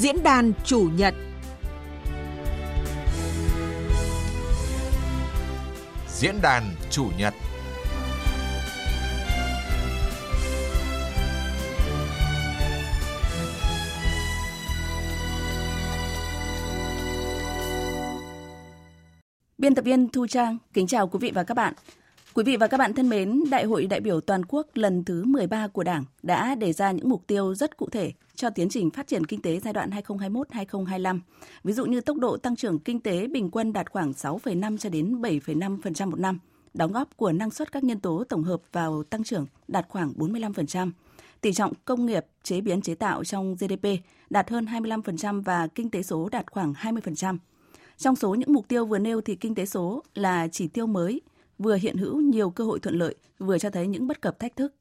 Diễn đàn chủ nhật Diễn đàn chủ nhật Biên tập viên Thu Trang kính chào quý vị và các bạn. Quý vị và các bạn thân mến, Đại hội đại biểu toàn quốc lần thứ 13 của Đảng đã đề ra những mục tiêu rất cụ thể cho tiến trình phát triển kinh tế giai đoạn 2021-2025. Ví dụ như tốc độ tăng trưởng kinh tế bình quân đạt khoảng 6,5 cho đến 7,5% một năm, đóng góp của năng suất các nhân tố tổng hợp vào tăng trưởng đạt khoảng 45%, tỷ trọng công nghiệp, chế biến chế tạo trong GDP đạt hơn 25% và kinh tế số đạt khoảng 20%. Trong số những mục tiêu vừa nêu thì kinh tế số là chỉ tiêu mới, vừa hiện hữu nhiều cơ hội thuận lợi, vừa cho thấy những bất cập thách thức.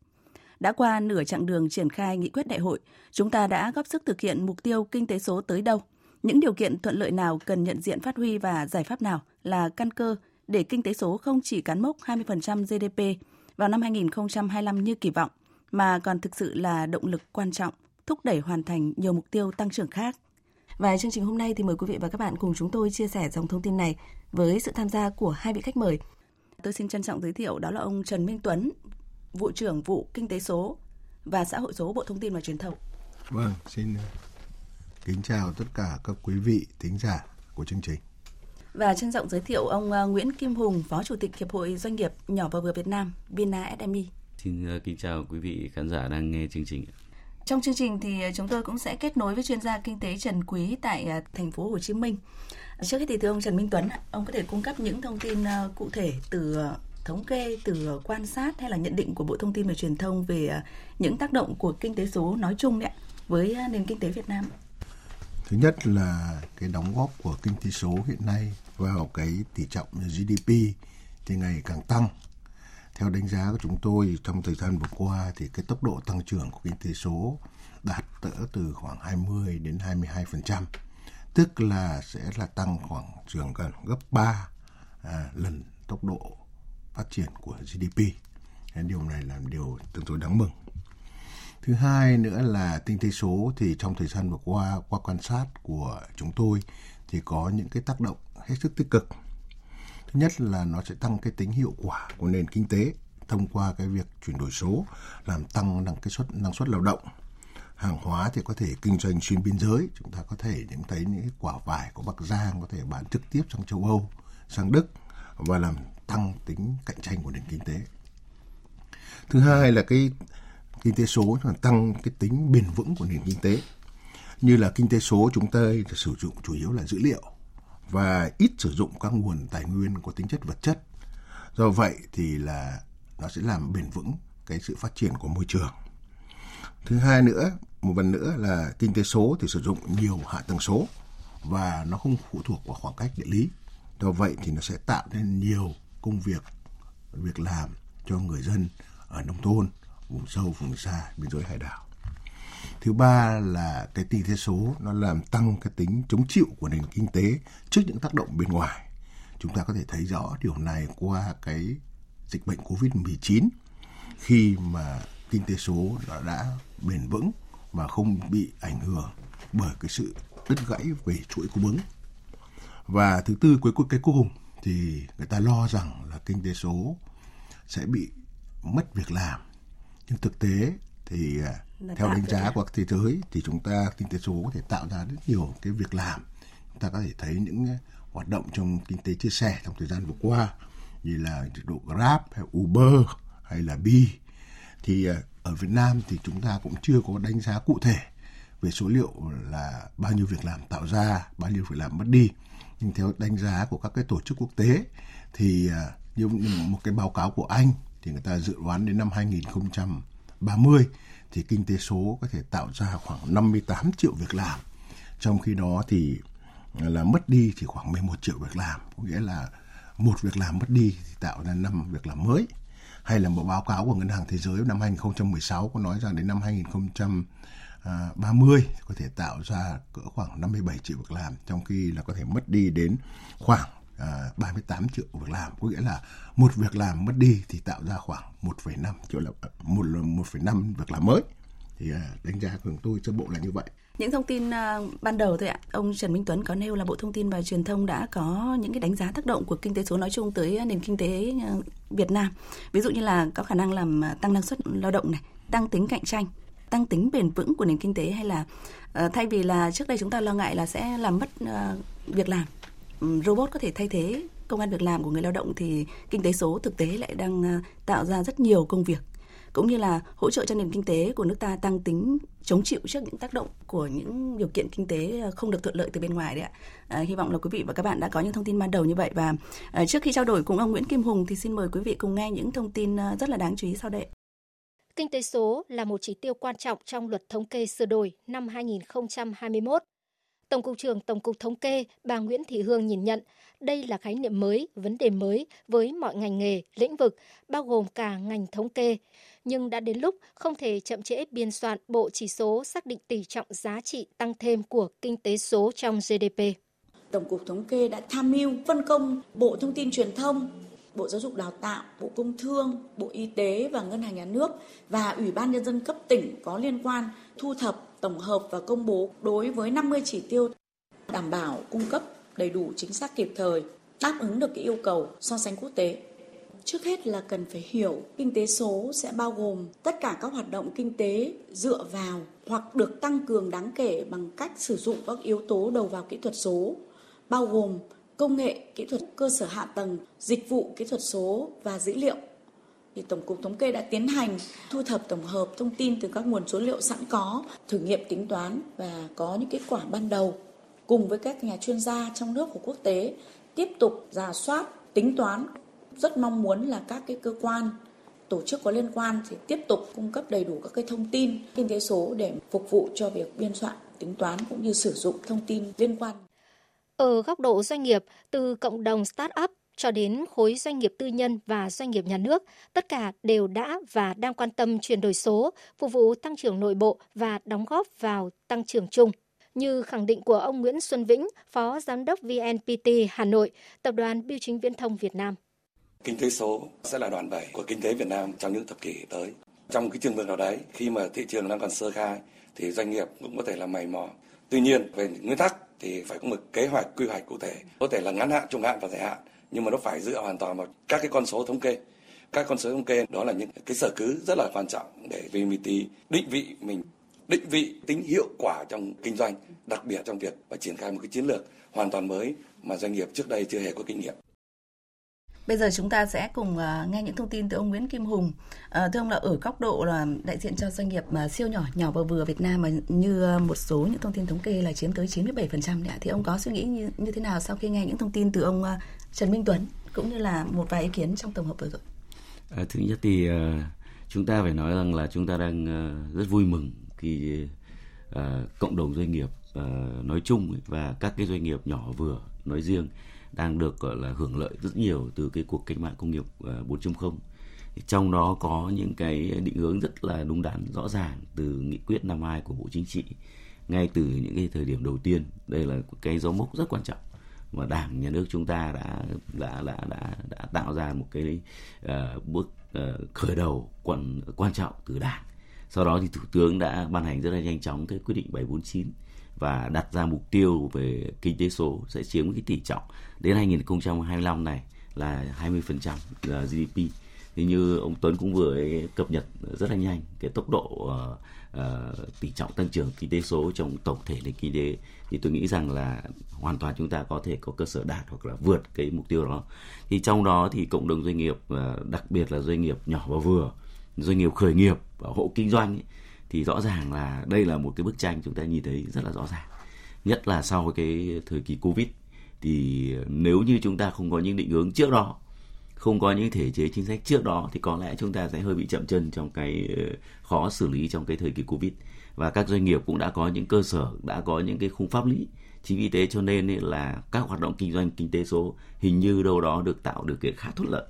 Đã qua nửa chặng đường triển khai nghị quyết đại hội, chúng ta đã góp sức thực hiện mục tiêu kinh tế số tới đâu? Những điều kiện thuận lợi nào cần nhận diện phát huy và giải pháp nào là căn cơ để kinh tế số không chỉ cán mốc 20% GDP vào năm 2025 như kỳ vọng, mà còn thực sự là động lực quan trọng thúc đẩy hoàn thành nhiều mục tiêu tăng trưởng khác. Và chương trình hôm nay thì mời quý vị và các bạn cùng chúng tôi chia sẻ dòng thông tin này với sự tham gia của hai vị khách mời. Tôi xin trân trọng giới thiệu đó là ông Trần Minh Tuấn, vụ trưởng vụ Kinh tế số và xã hội số Bộ Thông tin và Truyền thông. Vâng, xin ờ, kính chào tất cả các quý vị thính giả của chương trình. Và trân trọng giới thiệu ông ờ, Nguyễn Kim Hùng, Phó Chủ tịch Hiệp hội Doanh nghiệp nhỏ và vừa Việt Nam, Vina SME. Xin ờ, kính chào quý vị khán giả đang nghe chương trình. Trong chương trình thì chúng tôi cũng sẽ kết nối với chuyên gia kinh tế Trần Quý tại thành phố Hồ Chí Minh. Trước hết thì thưa ông Trần Minh Tuấn, ông có thể cung cấp những thông tin ờ, cụ thể từ ờ, thống kê từ ờ, quan sát hay là nhận định của Bộ Thông tin và Truyền thông về những tác động của kinh tế số nói chung đấy với nền kinh tế Việt Nam? Thứ nhất là cái đóng góp của kinh tế số hiện nay vào cái tỷ trọng GDP thì ngày càng tăng. Theo đánh giá của chúng tôi trong thời gian vừa qua thì cái tốc độ tăng trưởng của kinh tế số đạt cỡ từ khoảng 20 đến 22%, tức là sẽ là tăng khoảng trường gần gấp 3 à, lần tốc độ phát triển của GDP. Điều này là điều tương đối đáng mừng. Thứ hai nữa là kinh tế số thì trong thời gian vừa qua qua quan sát của chúng tôi thì có những cái tác động hết sức tích cực. Thứ nhất là nó sẽ tăng cái tính hiệu quả của nền kinh tế thông qua cái việc chuyển đổi số làm tăng năng cái suất năng suất lao động hàng hóa thì có thể kinh doanh xuyên biên giới chúng ta có thể những thấy những quả vải của Bắc Giang có thể bán trực tiếp sang châu Âu, sang Đức và làm tăng tính cạnh tranh của nền kinh tế. Thứ hai là cái kinh tế số là tăng cái tính bền vững của nền kinh tế. Như là kinh tế số chúng ta sử dụng chủ yếu là dữ liệu và ít sử dụng các nguồn tài nguyên có tính chất vật chất. Do vậy thì là nó sẽ làm bền vững cái sự phát triển của môi trường. Thứ hai nữa, một phần nữa là kinh tế số thì sử dụng nhiều hạ tầng số và nó không phụ thuộc vào khoảng cách địa lý. Do vậy thì nó sẽ tạo nên nhiều công việc, việc làm cho người dân ở nông thôn, vùng sâu, vùng xa, biên giới hải đảo. Thứ ba là cái kinh tế số nó làm tăng cái tính chống chịu của nền kinh tế trước những tác động bên ngoài. Chúng ta có thể thấy rõ điều này qua cái dịch bệnh Covid-19 khi mà kinh tế số đã, đã bền vững và không bị ảnh hưởng bởi cái sự đứt gãy về chuỗi cung ứng. Và thứ tư cuối cùng cái cuối cùng thì người ta lo rằng là kinh tế số sẽ bị mất việc làm. Nhưng thực tế thì à, là theo đánh giá của thế giới thì chúng ta kinh tế số có thể tạo ra rất nhiều cái việc làm. Chúng ta có thể thấy những à, hoạt động trong kinh tế chia sẻ trong thời gian vừa qua như là độ Grab hay Uber hay là Bi thì ờ, ở Việt Nam thì chúng ta cũng chưa có đánh giá cụ thể về số liệu là bao nhiêu việc làm tạo ra, bao nhiêu việc làm mất đi nhưng theo đánh giá của các cái tổ chức quốc tế thì ờ, như một cái báo cáo của Anh thì người ta dự đoán đến năm 2030 thì kinh tế số có thể tạo ra khoảng 58 triệu việc làm. Trong khi đó thì ờ, là mất đi chỉ khoảng 11 triệu việc làm, có nghĩa là một việc làm mất đi thì tạo ra năm việc làm mới. Hay là một báo cáo của Ngân hàng Thế giới năm 2016 có nói rằng đến năm 2030 à, có thể tạo ra cỡ khoảng 57 triệu việc làm trong khi là có thể mất đi đến khoảng à, 38 triệu việc làm. Có nghĩa là một việc làm mất đi thì tạo ra khoảng 1,5 triệu là à, một 1,5 việc làm mới. Thì à, đánh giá của chúng tôi sơ bộ là như vậy những thông tin à, ban đầu thôi ạ, ông Trần Minh Tuấn có nêu là Bộ Thông tin và Truyền thông đã có những cái đánh giá tác động của kinh tế số nói chung tới à, nền kinh tế à, Việt Nam. Ví dụ như là có khả năng làm tăng năng suất lao động này, tăng tính cạnh tranh, tăng tính bền vững của nền kinh tế hay là thay vì là trước đây chúng ta lo ngại là sẽ làm mất việc làm, ừ, robot có thể thay thế công an việc làm của người lao động thì kinh tế số thực tế lại đang tạo ra rất nhiều công việc cũng như là hỗ trợ cho nền kinh tế của nước ta tăng tính chống chịu trước những tác động của những điều kiện kinh tế à, không được thuận lợi từ bên ngoài đấy ạ. À, hy vọng là quý vị và các bạn đã có những thông tin ban đầu như vậy và à, trước khi trao đổi cùng ông Nguyễn Kim Hùng thì xin mời quý vị cùng nghe những thông tin à, rất là đáng chú ý sau đây. Kinh tế số là một chỉ tiêu quan trọng trong luật thống kê sửa đổi năm 2021. Tổng cục trưởng Tổng cục Thống kê bà Nguyễn Thị Hương nhìn nhận đây là khái niệm mới, vấn đề mới với mọi ngành nghề, lĩnh vực, bao gồm cả ngành thống kê. Nhưng đã đến lúc không thể chậm trễ biên soạn bộ chỉ số xác định tỷ trọng giá trị tăng thêm của kinh tế số trong GDP. Tổng cục Thống kê đã tham mưu phân công Bộ Thông tin Truyền thông, Bộ Giáo dục Đào tạo, Bộ Công Thương, Bộ Y tế và Ngân hàng Nhà nước và Ủy ban Nhân dân cấp tỉnh có liên quan thu thập, tổng hợp và công bố đối với 50 chỉ tiêu đảm bảo cung cấp đầy đủ chính xác kịp thời, đáp ứng được cái yêu cầu so sánh quốc tế. Trước hết là cần phải hiểu kinh tế số sẽ bao gồm tất cả các hoạt động kinh tế dựa vào hoặc được tăng cường đáng kể bằng cách sử dụng các yếu tố đầu vào kỹ thuật số, bao gồm công nghệ, kỹ thuật cơ sở hạ tầng, dịch vụ kỹ thuật số và dữ liệu. Thì Tổng cục Thống kê đã tiến hành thu thập tổng hợp thông tin từ các nguồn số liệu sẵn có, thử nghiệm tính toán và có những kết quả ban đầu cùng với các nhà chuyên gia trong nước và quốc tế tiếp tục giả soát, tính toán. Rất mong muốn là các cái cơ quan tổ chức có liên quan thì tiếp tục cung cấp đầy đủ các cái thông tin kinh tế số để phục vụ cho việc biên soạn, tính toán cũng như sử dụng thông tin liên quan. Ở góc độ doanh nghiệp, từ cộng đồng start-up cho đến khối doanh nghiệp tư nhân và doanh nghiệp nhà nước, tất cả đều đã và đang quan tâm chuyển đổi số, phục vụ tăng trưởng nội bộ và đóng góp vào tăng trưởng chung như khẳng định của ông Nguyễn Xuân Vĩnh, Phó Giám đốc VNPT Hà Nội, Tập đoàn Biêu chính Viễn thông Việt Nam. Kinh tế số sẽ là đoạn bảy của kinh tế Việt Nam trong những thập kỷ tới. Trong cái trường hợp nào đấy, khi mà thị trường đang còn sơ khai, thì doanh nghiệp cũng có thể là mày mò. Tuy nhiên, về nguyên tắc thì phải có một kế hoạch, quy hoạch cụ thể. Có thể là ngắn hạn, trung hạn và dài hạn, nhưng mà nó phải dựa hoàn toàn vào các cái con số thống kê các con số thống kê đó là những cái sở cứ rất là quan trọng để VMT định vị mình định vị tính hiệu quả trong kinh doanh, đặc biệt trong việc và triển khai một cái chiến lược hoàn toàn mới mà doanh nghiệp trước đây chưa hề có kinh nghiệm. Bây giờ chúng ta sẽ cùng uh, nghe những thông tin từ ông Nguyễn Kim Hùng. Uh, thưa ông là ở góc độ là đại diện cho doanh nghiệp mà siêu nhỏ, nhỏ và vừa Việt Nam mà như một số những thông tin thống kê là chiếm tới 97% đấy thì ông có suy nghĩ như, như thế nào sau khi nghe những thông tin từ ông uh, Trần Minh Tuấn cũng như là một vài ý kiến trong tổng hợp vừa rồi? À, thứ nhất thì uh, chúng ta phải nói rằng là chúng ta đang uh, rất vui mừng khi uh, cộng đồng doanh nghiệp uh, nói chung và các cái doanh nghiệp nhỏ vừa nói riêng đang được gọi là hưởng lợi rất nhiều từ cái cuộc cách mạng công nghiệp ờ, 4.0 trong đó có những cái định hướng rất là đúng đắn rõ ràng từ nghị quyết năm 2 của Bộ Chính trị ngay từ những cái thời điểm đầu tiên. Đây là cái dấu mốc rất quan trọng mà đảng nhà nước chúng ta đã đã đã đã, đã tạo ra một cái uh, bước uh, khởi đầu quan quan trọng từ đảng. Sau đó thì thủ tướng đã ban hành rất là nhanh chóng cái quyết định 749 và đặt ra mục tiêu về kinh tế số sẽ chiếm cái tỷ trọng đến 2025 này là 20% GDP. Thì như ông Tuấn cũng vừa cập nhật rất là nhanh cái tốc độ uh, uh, tỷ trọng tăng trưởng kinh tế số trong tổng thể nền kinh tế thì tôi nghĩ rằng là hoàn toàn chúng ta có thể có cơ sở đạt hoặc là vượt cái mục tiêu đó. Thì trong đó thì cộng đồng doanh nghiệp uh, đặc biệt là doanh nghiệp nhỏ và vừa doanh nghiệp khởi nghiệp và hộ kinh doanh ấy, thì rõ ràng là đây là một cái bức tranh chúng ta nhìn thấy rất là rõ ràng. Nhất là sau cái thời kỳ covid thì nếu như chúng ta không có những định hướng trước đó, không có những thể chế chính sách trước đó thì có lẽ chúng ta sẽ hơi bị chậm chân trong cái ờ, khó xử lý trong cái thời kỳ covid. Và các doanh nghiệp cũng đã có những cơ sở, đã có những cái khung pháp lý chính vì thế cho nên là các hoạt động kinh doanh kinh tế số hình như đâu đó được tạo điều kiện khá thuận lợi.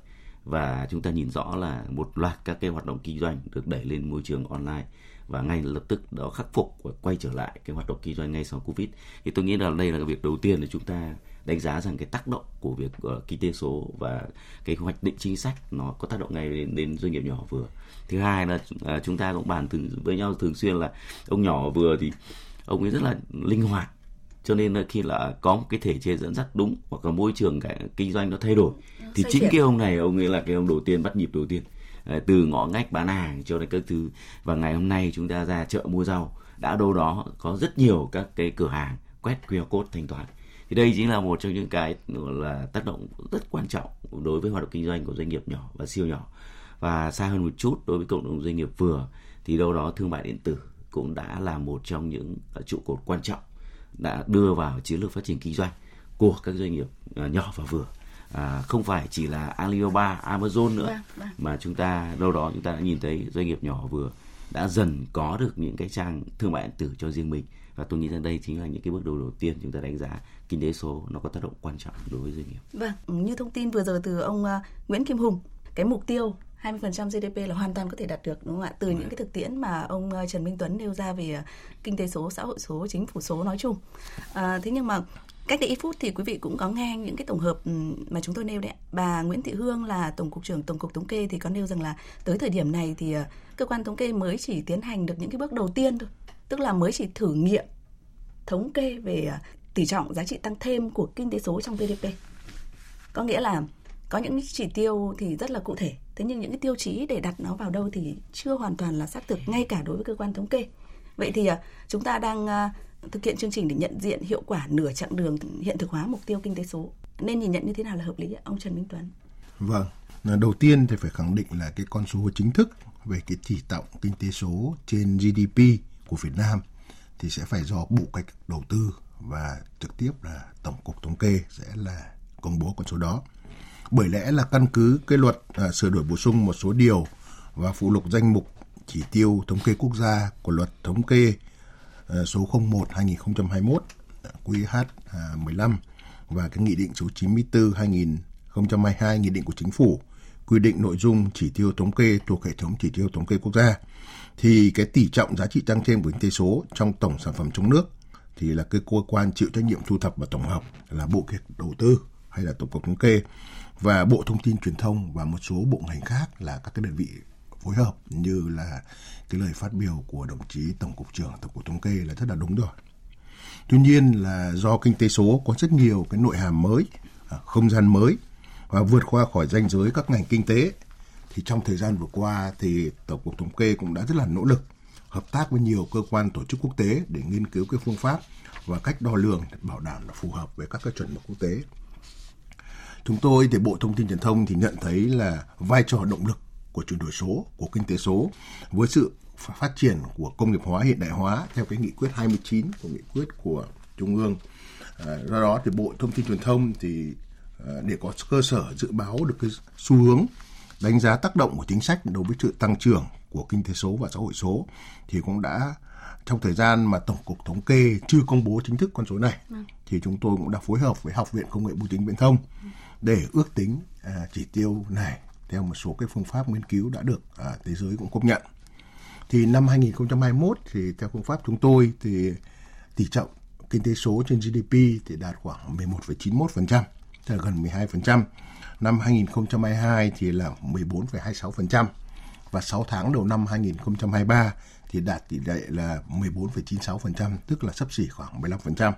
Và chúng ta nhìn rõ là một loạt các cái hoạt động kinh doanh được đẩy lên môi trường online và ngay lập tức đó khắc phục và quay trở lại cái hoạt động kinh doanh ngay sau covid. Thì tôi nghĩ là đây là việc đầu tiên để chúng ta đánh giá rằng cái tác động của việc uh, kinh tế số và cái hoạch định chính sách nó có tác động ngay đến, đến doanh nghiệp nhỏ vừa. Thứ hai là uh, chúng ta cũng bàn thường với nhau thường xuyên là ông nhỏ vừa thì ông ấy rất là linh hoạt. Cho nên là khi là có một cái thể chế dẫn dắt đúng hoặc là môi trường cái kinh doanh nó thay đổi thì chính cái ông này ông ấy là cái ông đầu tiên bắt nhịp đầu tiên Ờ, từ ngõ ngách bán hàng cho đến các thứ. Và ngày hôm nay chúng ta ra chợ mua rau. Đã đâu đó có rất nhiều các cái cửa hàng quét QR code thanh toán. Thì đây chính là một trong những cái là, tác động rất quan trọng đối với hoạt động kinh doanh của doanh nghiệp nhỏ và siêu nhỏ. Và xa hơn một chút đối với cộng đồng doanh nghiệp vừa, thì đâu đó thương mại điện tử cũng đã là một trong những à, trụ cột quan trọng đã đưa vào chiến lược phát triển kinh doanh của các doanh nghiệp à, nhỏ và vừa à, không phải chỉ là Alibaba, Amazon nữa vâng, vâng. mà chúng ta đâu đó chúng ta đã nhìn thấy doanh nghiệp nhỏ vừa đã dần có được những cái trang thương mại điện tử cho riêng mình và tôi nghĩ rằng đây chính là những cái bước đầu đầu tiên chúng ta đánh giá kinh tế số nó có tác động quan trọng đối với doanh nghiệp. Vâng, như thông tin vừa rồi từ ông uh, Nguyễn Kim Hùng, cái mục tiêu 20% GDP là hoàn toàn có thể đạt được đúng không ạ? Từ những vâng. cái thực tiễn mà ông uh, Trần Minh Tuấn nêu ra về uh, kinh tế số, xã hội số, chính phủ số nói chung. À, thế nhưng mà cách đây ít phút thì quý vị cũng có nghe những cái tổng hợp mà chúng tôi nêu đấy. Bà Nguyễn Thị Hương là tổng cục trưởng tổng cục thống kê thì có nêu rằng là tới thời điểm này thì ờ, cơ quan thống kê mới chỉ tiến hành được những cái bước đầu tiên thôi, tức là mới chỉ thử nghiệm thống kê về ờ, tỷ trọng giá trị tăng thêm của kinh tế số trong GDP. Có nghĩa là có những chỉ tiêu thì rất là cụ thể, thế nhưng những cái tiêu chí để đặt nó vào đâu thì chưa hoàn toàn là xác thực ngay cả đối với cơ quan thống kê. Vậy thì ờ, chúng ta đang thực hiện chương trình để nhận diện hiệu quả nửa chặng đường hiện thực hóa mục tiêu kinh tế số. Nên nhìn nhận như thế nào là hợp lý ông Trần Minh Tuấn? Vâng, đầu tiên thì phải khẳng định là cái con số chính thức về cái chỉ tổng kinh tế số trên GDP của Việt Nam thì sẽ phải do Bộ Cách Đầu tư và trực tiếp là Tổng cục Thống kê sẽ là công bố con số đó. Bởi lẽ là căn cứ cái luật à, sửa đổi bổ sung một số điều và phụ lục danh mục chỉ tiêu thống kê quốc gia của luật thống kê Ờ, số 01 2021 QH 15 và cái nghị định số 94 2022 nghị định của chính phủ quy định nội dung chỉ tiêu thống kê thuộc hệ thống chỉ tiêu thống kê quốc gia. Thì cái tỷ trọng giá trị tăng thêm của kinh tế số trong tổng sản phẩm trong nước thì là cái cơ quan chịu trách nhiệm thu thập và tổng hợp là bộ kế đầu tư hay là tổng cục thống kê và bộ thông tin truyền thông và một số bộ ngành khác là các cái đơn vị phối hợp như là cái lời phát biểu của đồng chí tổng cục trưởng tổng cục thống kê là rất là đúng rồi tuy nhiên là do kinh tế số có rất nhiều cái nội hàm mới à, không gian mới và vượt qua khỏi ranh giới các ngành kinh tế, thì trong thời gian vừa qua thì tổng cục thống kê cũng đã rất là nỗ lực hợp tác với nhiều cơ quan tổ chức quốc tế để nghiên cứu cái phương pháp và cách đo lường, bảo đảm là phù hợp với các cái chuẩn mực quốc tế. Chúng tôi thì Bộ Thông tin Truyền thông thì nhận thấy là vai trò động lực của chuyển đổi số, của kinh tế số với sự phát triển của công nghiệp hóa hiện đại hóa theo cái nghị quyết 29 của nghị quyết của Trung ương. À, do đó thì Bộ Thông tin Truyền thông thì à, để có cơ sở dự báo được cái xu hướng đánh giá tác động của chính sách đối với sự tăng trưởng của kinh tế số và xã hội số thì cũng đã trong thời gian mà tổng cục thống kê chưa công bố chính thức con số này ừ. thì chúng tôi cũng đã phối hợp với học viện công nghệ bưu chính viễn thông để ước tính à, chỉ tiêu này theo một số cái phương pháp nghiên cứu đã được à, thế giới cũng công nhận thì năm 2021 thì theo phương pháp chúng tôi thì tỷ trọng kinh tế số trên GDP thì đạt khoảng 11,91%, tức là gần 12% năm 2022 thì là 14,26% và 6 tháng đầu năm 2023 thì đạt tỷ lệ là 14,96%, tức là sấp xỉ khoảng 15%.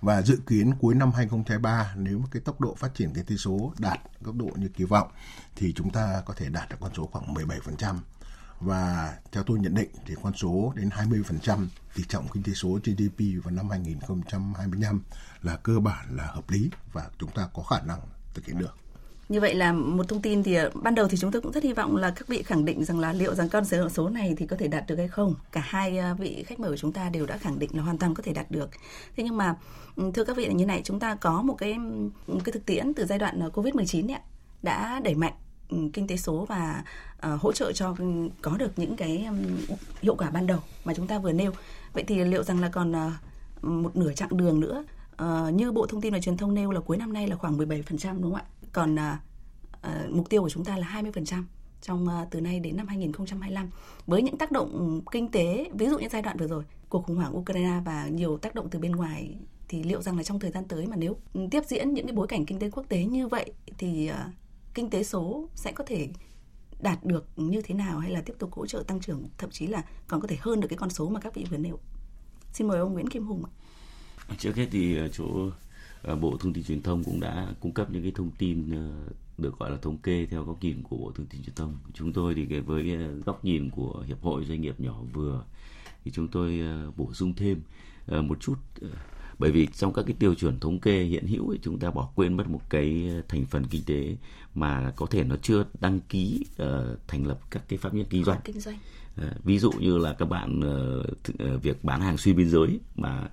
Và dự kiến cuối năm 2023 nếu mà cái tốc độ phát triển kinh tế số đạt tốc độ như kỳ vọng, thì chúng ta có thể đạt được con số khoảng 17%. Và theo tôi nhận định thì con số đến 20% tỷ trọng kinh tế số GDP vào năm 2025 là cơ bản là hợp lý và chúng ta có khả năng thực hiện được. Như vậy là một thông tin thì à, ban đầu thì chúng tôi cũng rất hy vọng là các vị khẳng định rằng là liệu rằng con số này thì có thể đạt được hay không. Cả hai à, vị khách mời của chúng ta đều đã khẳng định là hoàn toàn có thể đạt được. Thế nhưng mà ừ, thưa các vị là như này, chúng ta có một cái một cái thực tiễn từ giai đoạn à, Covid-19 ấy, đã đẩy mạnh ừ, kinh tế số và uh, hỗ trợ cho ừ, có được những cái um, hiệu quả ban đầu mà chúng ta vừa nêu. Vậy thì liệu rằng là còn uh, một nửa chặng đường nữa uh, như Bộ Thông tin và Truyền thông nêu là cuối năm nay là khoảng 17% đúng không ạ? Còn uh, mục tiêu của chúng ta là 20% trong uh, từ nay đến năm 2025 với những tác động kinh tế ví dụ như giai đoạn vừa rồi cuộc khủng hoảng Ukraine và nhiều tác động từ bên ngoài thì liệu rằng là trong thời gian tới mà nếu tiếp diễn những cái bối cảnh kinh tế quốc tế như vậy thì uh, kinh tế số sẽ có thể đạt được như thế nào hay là tiếp tục hỗ trợ tăng trưởng thậm chí là còn có thể hơn được cái con số mà các vị vừa nêu. Xin mời ông Nguyễn Kim Hùng ạ. Trước hết thì chỗ Bộ Thông tin Truyền thông cũng đã cung cấp những cái thông tin được gọi là thống kê theo góc nhìn của Bộ Thông tin Truyền thông. Chúng tôi thì với góc nhìn của Hiệp hội Doanh nghiệp nhỏ vừa thì chúng tôi bổ sung thêm một chút bởi vì trong các cái tiêu chuẩn thống kê hiện hữu ấy, chúng ta bỏ quên mất một cái thành phần kinh tế mà có thể nó chưa đăng ký uh, thành lập các cái pháp nhân kinh doanh. Kinh doanh. Uh, ví dụ như là các bạn uh, việc bán hàng xuyên biên giới mà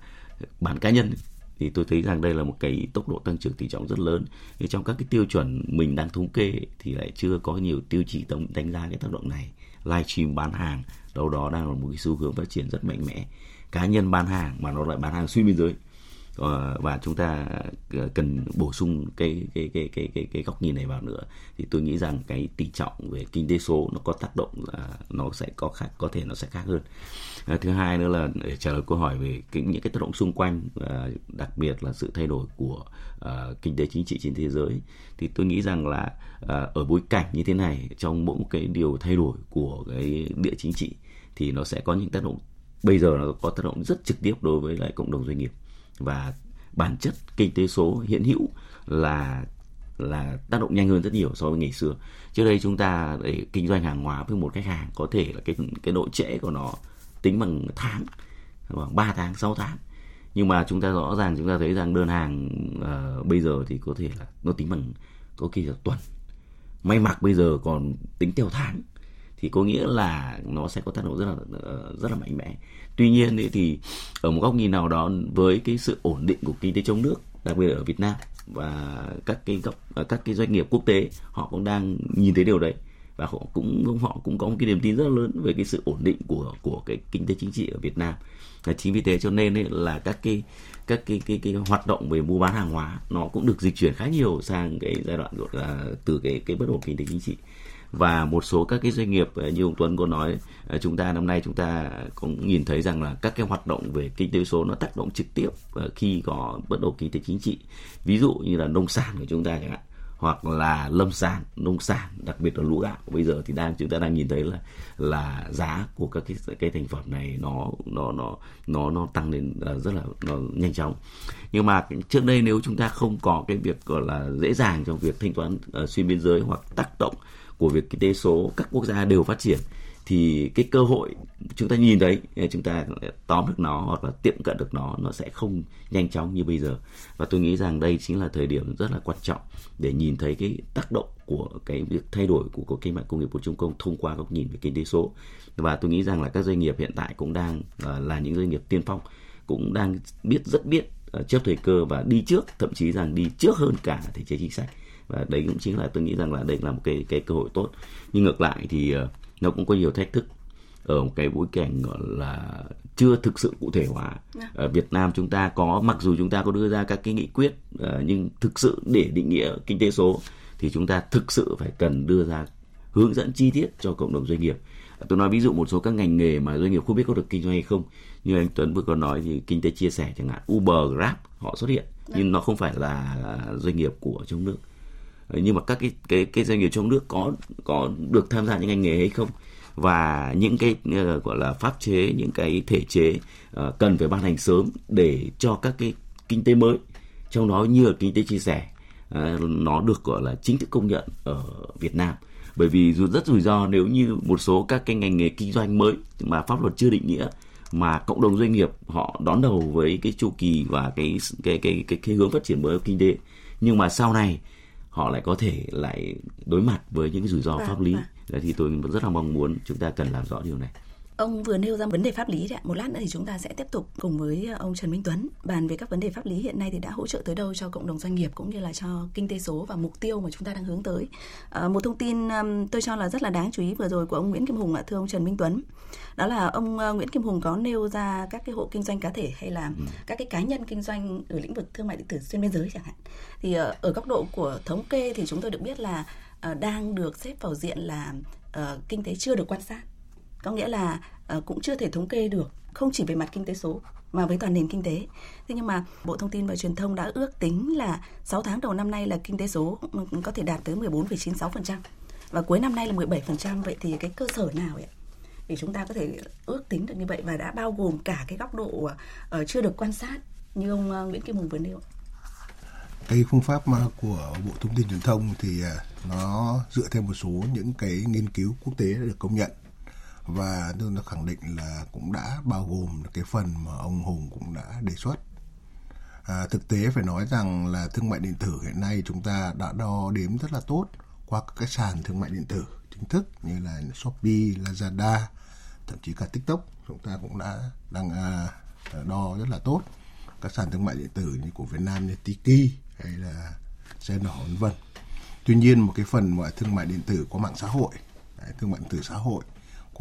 bán cá nhân thì tôi thấy rằng đây là một cái tốc độ tăng trưởng tỷ trọng rất lớn. Thì trong các cái tiêu chuẩn mình đang thống kê thì lại chưa có nhiều tiêu chí tổng đánh giá cái tác động này. Livestream bán hàng, đâu đó đang là một cái xu hướng phát triển rất mạnh mẽ. Cá nhân bán hàng mà nó lại bán hàng xuyên biên giới. Ờ, và chúng ta ờ, cần bổ sung cái cái cái cái cái cái góc nhìn này vào nữa. Thì tôi nghĩ rằng cái tỷ trọng về kinh tế số nó có tác động là nó sẽ có khác, có thể nó sẽ khác hơn à, thứ hai nữa là để trả lời câu hỏi về cái, những cái tác động xung quanh à, đặc biệt là sự thay đổi của à, kinh tế chính trị trên thế giới thì tôi nghĩ rằng là à, ở bối cảnh như thế này trong mỗi một cái điều thay đổi của cái địa chính trị thì nó sẽ có những tác động bây giờ nó có tác động rất trực tiếp đối với lại cộng đồng doanh nghiệp và bản chất kinh tế số hiện hữu là là tác động nhanh hơn rất nhiều so với ngày xưa. Trước đây chúng ta để kinh doanh hàng hóa với một khách hàng có thể là cái cái độ trễ của nó tính bằng tháng khoảng 3 tháng, 6 tháng. Nhưng mà chúng ta rõ ràng chúng ta thấy rằng đơn hàng uh, bây giờ thì có thể là nó tính bằng có khi là tuần. May mặc bây giờ còn tính theo tháng thì có nghĩa là nó sẽ có tác động rất là ờ, rất là mạnh mẽ tuy nhiên thì ở một góc nhìn nào đó với cái sự ổn định của kinh tế trong nước đặc biệt ở Việt Nam và các cái góc ờ, các cái doanh nghiệp quốc tế họ cũng đang nhìn thấy điều đấy và họ cũng họ cũng có một cái niềm tin rất lớn về cái sự ổn định của của cái kinh tế chính trị ở Việt Nam. Và chính vì thế cho nên ấy, là các cái các cái, cái cái hoạt động về mua bán hàng hóa nó cũng được dịch chuyển khá nhiều sang cái giai đoạn gọi là từ cái cái bất ổn kinh tế chính trị. Và một số các cái doanh nghiệp à, như ông Tuấn có nói à, chúng ta năm nay chúng ta cũng nhìn thấy rằng là các cái hoạt động về kinh tế số nó tác động trực tiếp à, khi có bất ổn kinh tế chính trị. Ví dụ như là nông sản của chúng ta chẳng hạn hoặc là lâm sản nông sản đặc biệt là lúa gạo. Bây giờ thì đang chúng ta đang nhìn thấy là là giá của các cái cái thành phẩm này nó nó nó nó nó tăng lên à, rất là nó nhanh chóng. Nhưng mà trước đây nếu chúng ta không có cái việc gọi là dễ dàng trong việc thanh toán uh, xuyên biên giới hoặc tác động của việc kinh tế số các quốc gia đều phát triển thì cái cơ hội chúng ta nhìn thấy ờ, chúng ta tóm được nó hoặc là tiệm cận được nó nó sẽ không nhanh chóng như bây giờ. Và tôi nghĩ rằng đây chính là thời điểm rất là quan trọng để nhìn thấy cái tác động của cái việc thay đổi của cuộc cách mạng công nghiệp 4.0 thông qua góc nhìn về kinh tế số. Và tôi nghĩ rằng là các doanh nghiệp hiện tại cũng đang ờ, là những doanh nghiệp tiên phong cũng đang biết rất biết ờ, uh, trước thời cơ và đi trước thậm chí rằng đi trước hơn cả thể chế chính sách. Và đấy cũng chính là tôi nghĩ rằng là đây là một cái cái cơ hội tốt. Nhưng ngược lại thì uh, nó cũng có nhiều thách thức. Ở một cái bối cảnh gọi là chưa thực sự cụ thể hóa. Dạ. ở Việt Nam chúng ta có mặc dù chúng ta có đưa ra các cái nghị quyết uh, nhưng thực sự để định nghĩa kinh tế số thì chúng ta thực sự phải cần đưa ra hướng dẫn chi tiết cho cộng đồng doanh nghiệp. Tôi nói ví dụ một số các ngành nghề mà doanh nghiệp không biết có được kinh doanh hay không. Như anh Tuấn vừa có nói thì kinh tế chia sẻ chẳng hạn. Uber Grab họ xuất hiện dạ. nhưng nó không phải là doanh nghiệp của trong nước nhưng mà các cái cái cái doanh nghiệp trong nước có có được tham gia những ngành nghề hay không? Và những cái uh, gọi là pháp chế những cái thể chế uh, cần phải ban hành sớm để cho các cái kinh tế mới trong đó như là kinh tế chia sẻ uh, nó được gọi là chính thức công nhận ở Việt Nam. Bởi vì dù rất rủi ro nếu như một số các cái ngành nghề kinh doanh mới mà pháp luật chưa định nghĩa mà cộng đồng doanh nghiệp họ đón đầu với cái chu kỳ và cái cái cái cái, cái hướng phát triển mới của kinh tế. Nhưng mà sau này họ lại có thể lại đối mặt với những cái rủi ro vâng, pháp lý. Vâng. Thì tôi rất là mong muốn chúng ta cần làm rõ điều này. Ông vừa nêu ra vấn đề pháp lý đấy ạ. Một lát nữa thì chúng ta sẽ tiếp tục cùng với ông Trần Minh Tuấn bàn về các vấn đề pháp lý hiện nay thì đã hỗ trợ tới đâu cho cộng đồng doanh nghiệp cũng như là cho kinh tế số và mục tiêu mà chúng ta đang hướng tới. À, một thông tin tôi cho là rất là đáng chú ý vừa rồi của ông Nguyễn Kim Hùng ạ, thưa ông Trần Minh Tuấn. Đó là ông uh, Nguyễn Kim Hùng có nêu ra các cái hộ kinh doanh cá thể hay là ừ. các cái cá nhân kinh doanh ở lĩnh vực thương mại điện tử xuyên biên giới chẳng hạn. Thì uh, ở góc độ của thống kê thì chúng tôi được biết là uh, đang được xếp vào diện là uh, kinh tế chưa được quan sát có nghĩa là uh, cũng chưa thể thống kê được không chỉ về mặt kinh tế số mà với toàn nền kinh tế. Thế nhưng mà Bộ Thông tin và Truyền thông đã ước tính là 6 tháng đầu năm nay là kinh tế số ừ, ừ, có thể đạt tới 14,96% và cuối năm nay là 17%. Vậy thì cái cơ sở nào ạ? Để chúng ta có thể ước tính được như vậy và đã bao gồm cả cái góc độ uh, chưa được quan sát như ông uh, Nguyễn Kim Hùng vừa nêu cái phương pháp của Bộ Thông tin Truyền thông thì nó dựa theo một số những cái nghiên cứu quốc tế đã được công nhận và tôi đã khẳng định là cũng đã bao gồm cái phần mà ông Hùng cũng đã đề xuất. À, thực tế phải nói rằng là thương mại điện tử hiện nay chúng ta đã đo đếm rất là tốt qua các cái sàn thương mại điện tử chính thức như là Shopee, Lazada, thậm chí cả TikTok chúng ta cũng đã đang à, đo rất là tốt các sàn thương mại điện tử như của Việt Nam như Tiki hay là xe đỏ vân vân. Tuy nhiên một cái phần gọi thương mại điện tử qua mạng xã hội, thương mại điện tử xã hội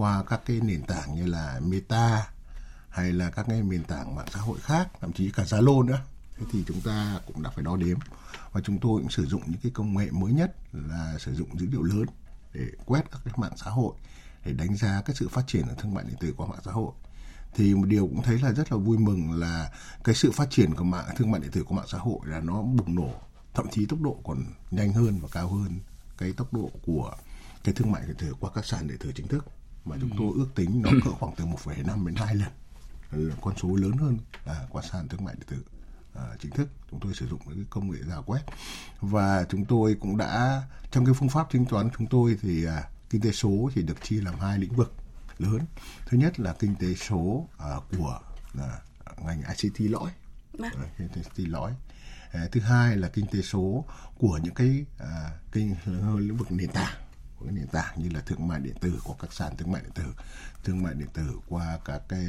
qua các cái nền tảng như là Meta hay là các cái nền tảng mạng xã hội khác, thậm chí cả Zalo nữa. Thế thì chúng ta cũng đã phải đo đếm và chúng tôi cũng sử dụng những cái công nghệ mới nhất là sử dụng dữ liệu lớn để quét các cái mạng xã hội để đánh giá cái sự phát triển của thương mại điện tử qua mạng xã hội thì một điều cũng thấy là rất là vui mừng là cái sự phát triển của mạng thương mại điện tử của mạng xã hội là nó bùng nổ thậm chí tốc độ còn nhanh hơn và cao hơn cái tốc độ của cái thương mại điện tử qua các sàn điện tử chính thức mà chúng tôi ước tính nó cỡ khoảng từ 1,5 đến 2 lần. Con số lớn hơn là qua sàn thương mại điện tử à, chính thức. Chúng tôi sử dụng cái công nghệ rào quét. Và chúng tôi cũng đã trong cái phương pháp tính toán chúng tôi thì à, kinh tế số thì được chia làm hai lĩnh vực lớn. Thứ nhất là kinh tế số uh, của uh, ngành ICT lõi. Kinh tế ICT lõi. Uh, thứ hai là kinh tế số của những cái uh, kinh lĩnh vực nền tảng của cái nền tảng như là thương mại điện tử của các sàn thương mại điện tử thương mại điện tử qua các cái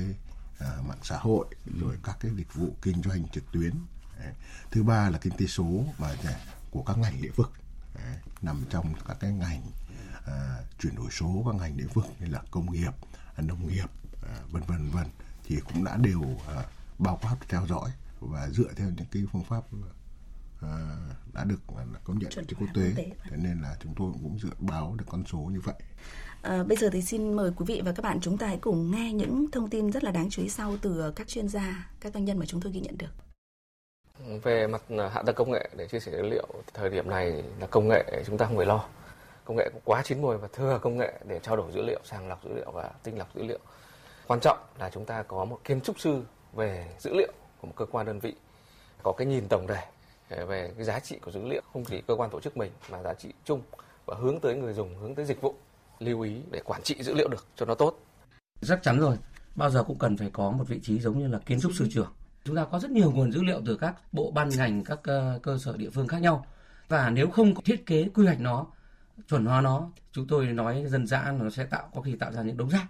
uh, mạng xã hội rồi các cái dịch vụ kinh doanh trực tuyến. Uh, thứ ba là kinh tế số mà của các ngành lĩnh vực. Uh, nằm trong các cái ngành à, chuyển đổi số các ngành lĩnh vực như là công nghiệp à, nông nghiệp à, vân vân vân thì cũng đã đều à, bao quát theo dõi và dựa theo những cái phương pháp à, đã được à, công nhận trên quốc tế. thế nên là chúng tôi cũng dự báo được con số như vậy. À, bây giờ thì xin mời quý vị và các bạn chúng ta hãy cùng nghe những thông tin rất là đáng chú ý sau từ các chuyên gia, các doanh nhân mà chúng tôi ghi nhận được. Về mặt hạ tầng công nghệ để chia sẻ dữ liệu, thời điểm này là công nghệ chúng ta không phải lo. Công nghệ cũng quá chín mùi và thừa công nghệ để trao đổi dữ liệu sàng lọc dữ liệu và tinh lọc dữ liệu. Quan trọng là chúng ta có một kiến trúc sư về dữ liệu của một cơ quan đơn vị có cái nhìn tổng thể Ờ, về cái giá trị của dữ liệu, không chỉ cơ quan tổ chức mình mà giá trị chung và hướng tới người dùng, hướng tới dịch vụ, lưu ý để quản trị dữ liệu được cho nó tốt. Chắc chắn rồi. Bao giờ cũng cần phải có một vị trí giống như là kiến trúc sư trưởng. Chúng ta có rất nhiều nguồn dữ liệu từ các bộ ban ngành, các ờ, cơ sở địa phương khác nhau. Và nếu không thiết kế quy hoạch nó, chuẩn hóa nó, chúng tôi nói dân dã nó sẽ tạo, có khi tạo ra những đống rác.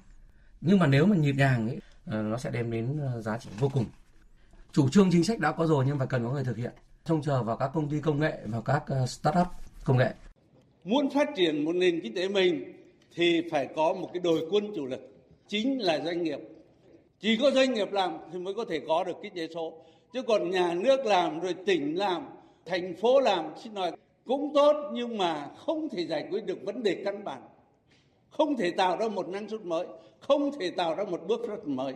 Nhưng mà nếu mà nhịp nhàng ấy ờ, nó sẽ đem đến giá trị vô cùng. Chủ trương chính sách đã có rồi nhưng mà cần có người thực hiện trông chờ vào các công ty công nghệ và các ờ, startup công nghệ. Muốn phát triển một nền kinh tế mình thì phải có một cái đội quân chủ lực, chính là doanh nghiệp. Chỉ có doanh nghiệp làm thì mới có thể có được kinh tế số. Chứ còn nhà nước làm rồi tỉnh làm, thành phố làm, xin nói cũng tốt nhưng mà không thể giải quyết được vấn đề căn bản. Không thể tạo ra một năng suất mới, không thể tạo ra một bước phát mới.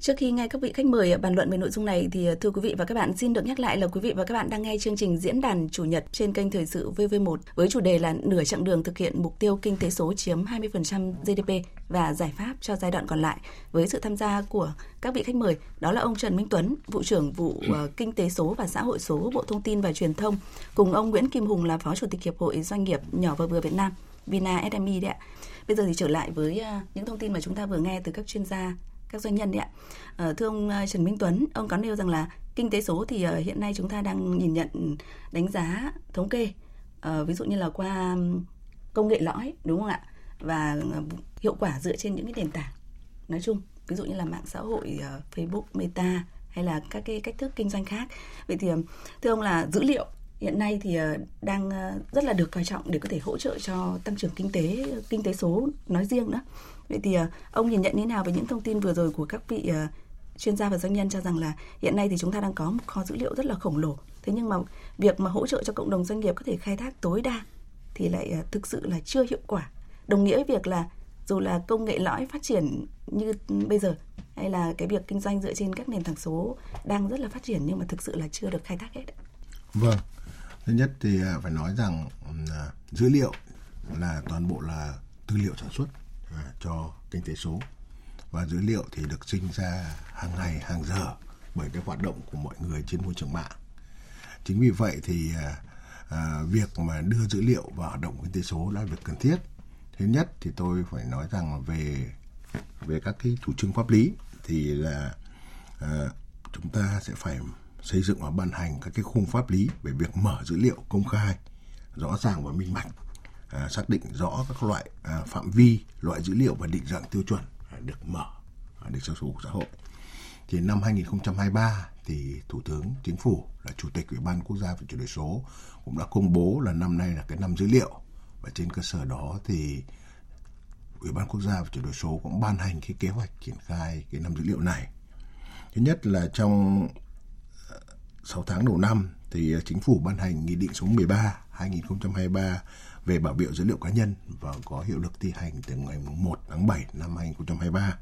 Trước khi nghe các vị khách mời à, bàn luận về nội dung này thì à, thưa quý vị và các bạn xin được nhắc lại là quý vị và các bạn đang nghe chương trình diễn đàn chủ nhật trên kênh thời sự VV1 với chủ đề là nửa chặng đường thực hiện mục tiêu kinh tế số chiếm 20% GDP và giải pháp cho giai đoạn còn lại với sự tham gia của các vị khách mời đó là ông Trần Minh Tuấn, vụ trưởng vụ à, kinh tế số và xã hội số Bộ Thông tin và Truyền thông cùng ông Nguyễn Kim Hùng là phó chủ tịch hiệp hội doanh nghiệp nhỏ và vừa Việt Nam Vina SME đấy ạ. Bây giờ thì trở lại với những thông tin mà chúng ta vừa nghe từ các chuyên gia các doanh nhân đấy ạ. À, thưa ông ờ, Trần Minh Tuấn, ông có nêu rằng là kinh tế số thì ờ, hiện nay chúng ta đang nhìn nhận ừ, đánh giá thống kê, ví dụ như là qua công nghệ lõi đúng không ạ? Và hiệu quả dựa trên những cái nền tảng nói chung, ví dụ như là mạng xã hội Facebook, Meta hay là các cái cách thức kinh doanh khác. Vậy thì thưa ông là dữ liệu hiện nay thì đang rất là được coi trọng để có thể hỗ trợ cho tăng trưởng kinh tế kinh tế số nói riêng nữa Vậy thì ờ, ông nhìn nhận như thế nào về những thông tin vừa rồi của các vị ờ, chuyên gia và doanh nhân cho rằng là hiện nay thì chúng ta đang có một kho dữ liệu rất là khổng lồ. Thế nhưng mà việc mà hỗ trợ cho cộng đồng doanh nghiệp có thể khai thác tối đa thì lại ờ, thực sự là chưa hiệu quả. Đồng nghĩa với việc là dù là công nghệ lõi phát triển như bây giờ hay là cái việc kinh doanh dựa trên các nền tảng số đang rất là phát triển nhưng mà thực sự là chưa được khai thác hết. Vâng. Thứ nhất thì phải nói rằng dữ liệu là toàn bộ là tư liệu sản xuất à, cho kinh tế số. Và dữ liệu thì được sinh ra hàng ngày hàng giờ bởi cái hoạt động của mọi người trên môi trường mạng. Chính vì vậy thì à, à, việc mà đưa dữ liệu vào hoạt động kinh tế số là việc cần thiết. Thứ nhất thì tôi phải nói rằng về về các cái chủ trương pháp lý thì là à, chúng ta sẽ phải xây dựng và ban hành các cái khung pháp lý về việc mở dữ liệu công khai rõ ràng và minh bạch à, xác định rõ các loại à, phạm vi loại dữ liệu và định dạng tiêu chuẩn à, được mở à, để cho số xã hội thì năm 2023 thì Thủ tướng Chính phủ là Chủ tịch Ủy ban Quốc gia về chuyển đổi số cũng đã công bố là năm nay là cái năm dữ liệu và trên cơ sở đó thì Ủy ban Quốc gia về chuyển đổi số cũng ban hành cái kế hoạch triển khai cái năm dữ liệu này. Thứ nhất là trong à, 6 tháng đầu năm thì chính phủ ban hành nghị định số 13 2023 về bảo vệ dữ liệu cá nhân và có hiệu lực thi hành từ ngày 1 tháng 7 năm 2023